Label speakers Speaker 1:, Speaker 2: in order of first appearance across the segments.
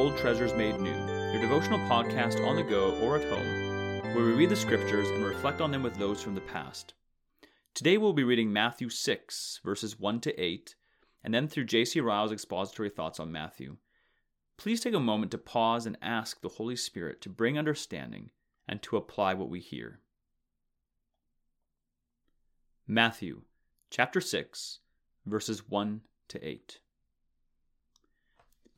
Speaker 1: Old Treasures Made New, your devotional podcast on the go or at home, where we read the scriptures and reflect on them with those from the past. Today we'll be reading Matthew 6, verses 1 to 8, and then through J.C. Ryle's expository thoughts on Matthew. Please take a moment to pause and ask the Holy Spirit to bring understanding and to apply what we hear. Matthew chapter 6, verses 1 to 8.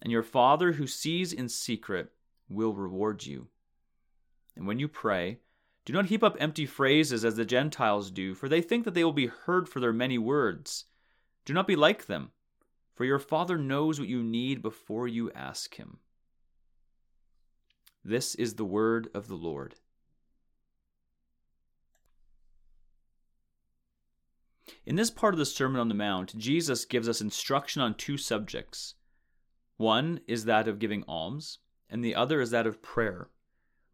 Speaker 1: and your Father who sees in secret will reward you. And when you pray, do not heap up empty phrases as the Gentiles do, for they think that they will be heard for their many words. Do not be like them, for your Father knows what you need before you ask Him. This is the word of the Lord. In this part of the Sermon on the Mount, Jesus gives us instruction on two subjects. One is that of giving alms, and the other is that of prayer.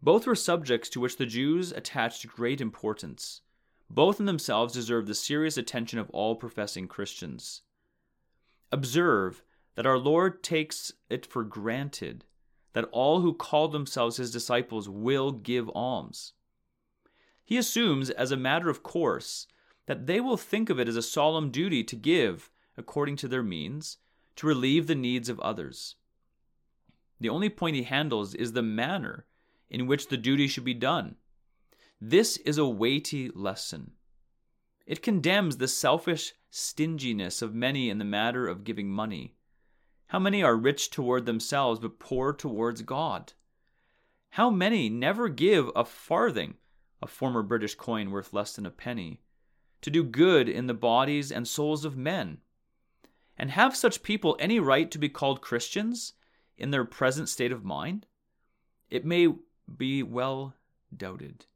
Speaker 1: Both were subjects to which the Jews attached great importance. Both in themselves deserve the serious attention of all professing Christians. Observe that our Lord takes it for granted that all who call themselves his disciples will give alms. He assumes, as a matter of course, that they will think of it as a solemn duty to give, according to their means, to relieve the needs of others. The only point he handles is the manner in which the duty should be done. This is a weighty lesson. It condemns the selfish stinginess of many in the matter of giving money. How many are rich toward themselves but poor towards God? How many never give a farthing, a former British coin worth less than a penny, to do good in the bodies and souls of men? And have such people any right to be called Christians in their present state of mind? It may be well doubted.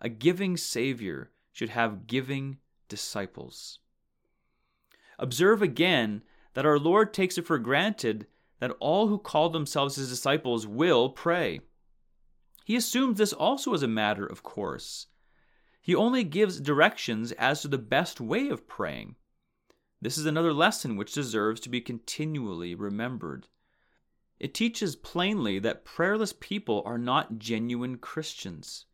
Speaker 1: A giving Savior should have giving disciples. Observe again that our Lord takes it for granted that all who call themselves his disciples will pray. He assumes this also as a matter of course. He only gives directions as to the best way of praying. This is another lesson which deserves to be continually remembered. It teaches plainly that prayerless people are not genuine Christians.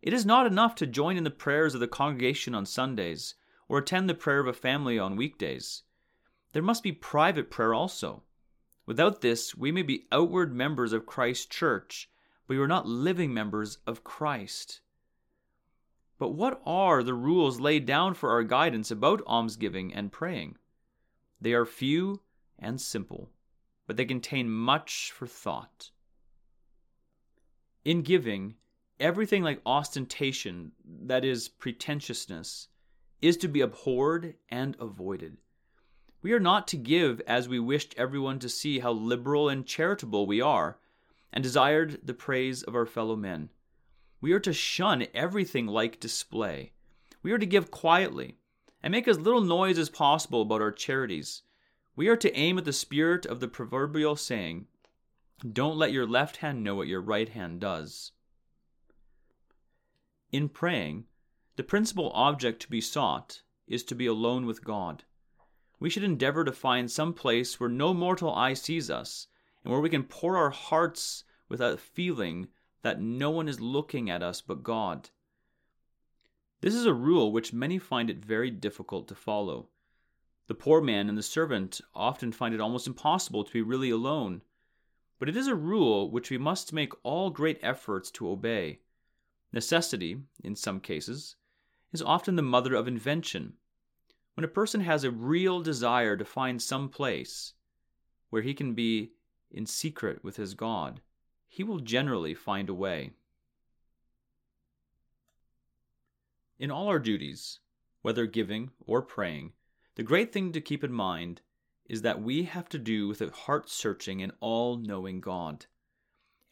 Speaker 1: It is not enough to join in the prayers of the congregation on Sundays or attend the prayer of a family on weekdays. There must be private prayer also. Without this, we may be outward members of Christ's church, but we are not living members of Christ. But what are the rules laid down for our guidance about almsgiving and praying? They are few and simple, but they contain much for thought. In giving, everything like ostentation, that is, pretentiousness, is to be abhorred and avoided. We are not to give as we wished everyone to see how liberal and charitable we are, and desired the praise of our fellow men. We are to shun everything like display. We are to give quietly, and make as little noise as possible about our charities. We are to aim at the spirit of the proverbial saying, Don't let your left hand know what your right hand does. In praying, the principal object to be sought is to be alone with God. We should endeavor to find some place where no mortal eye sees us, and where we can pour our hearts without feeling that no one is looking at us but God. This is a rule which many find it very difficult to follow. The poor man and the servant often find it almost impossible to be really alone. but it is a rule which we must make all great efforts to obey. Necessity, in some cases, is often the mother of invention. When a person has a real desire to find some place where he can be in secret with his God, he will generally find a way. In all our duties, whether giving or praying, the great thing to keep in mind is that we have to do with a heart searching and all knowing God.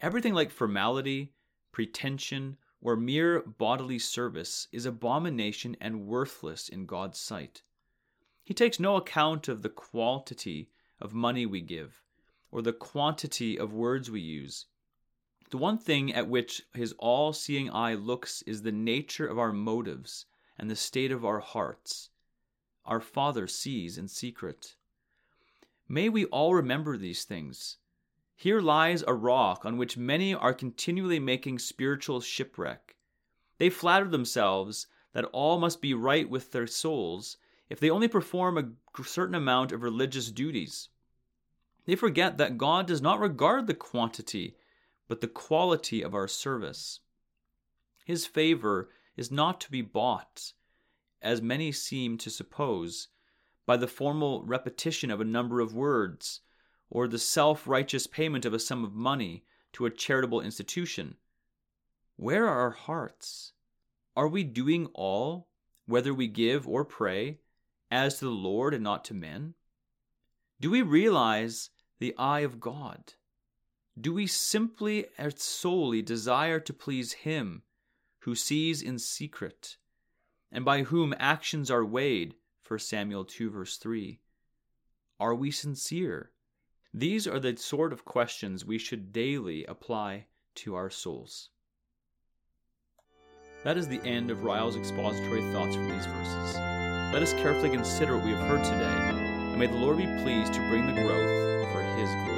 Speaker 1: Everything like formality, pretension, or mere bodily service is abomination and worthless in God's sight. He takes no account of the quantity of money we give, or the quantity of words we use. The one thing at which his all seeing eye looks is the nature of our motives and the state of our hearts. Our Father sees in secret. May we all remember these things. Here lies a rock on which many are continually making spiritual shipwreck. They flatter themselves that all must be right with their souls if they only perform a certain amount of religious duties. They forget that God does not regard the quantity, but the quality of our service. His favor is not to be bought, as many seem to suppose by the formal repetition of a number of words, or the self righteous payment of a sum of money to a charitable institution. Where are our hearts? Are we doing all, whether we give or pray, as to the Lord and not to men? Do we realize the eye of God? Do we simply and solely desire to please Him who sees in secret, and by whom actions are weighed 1 Samuel 2, verse 3. Are we sincere? These are the sort of questions we should daily apply to our souls. That is the end of Ryle's expository thoughts from these verses. Let us carefully consider what we have heard today, and may the Lord be pleased to bring the growth for His glory.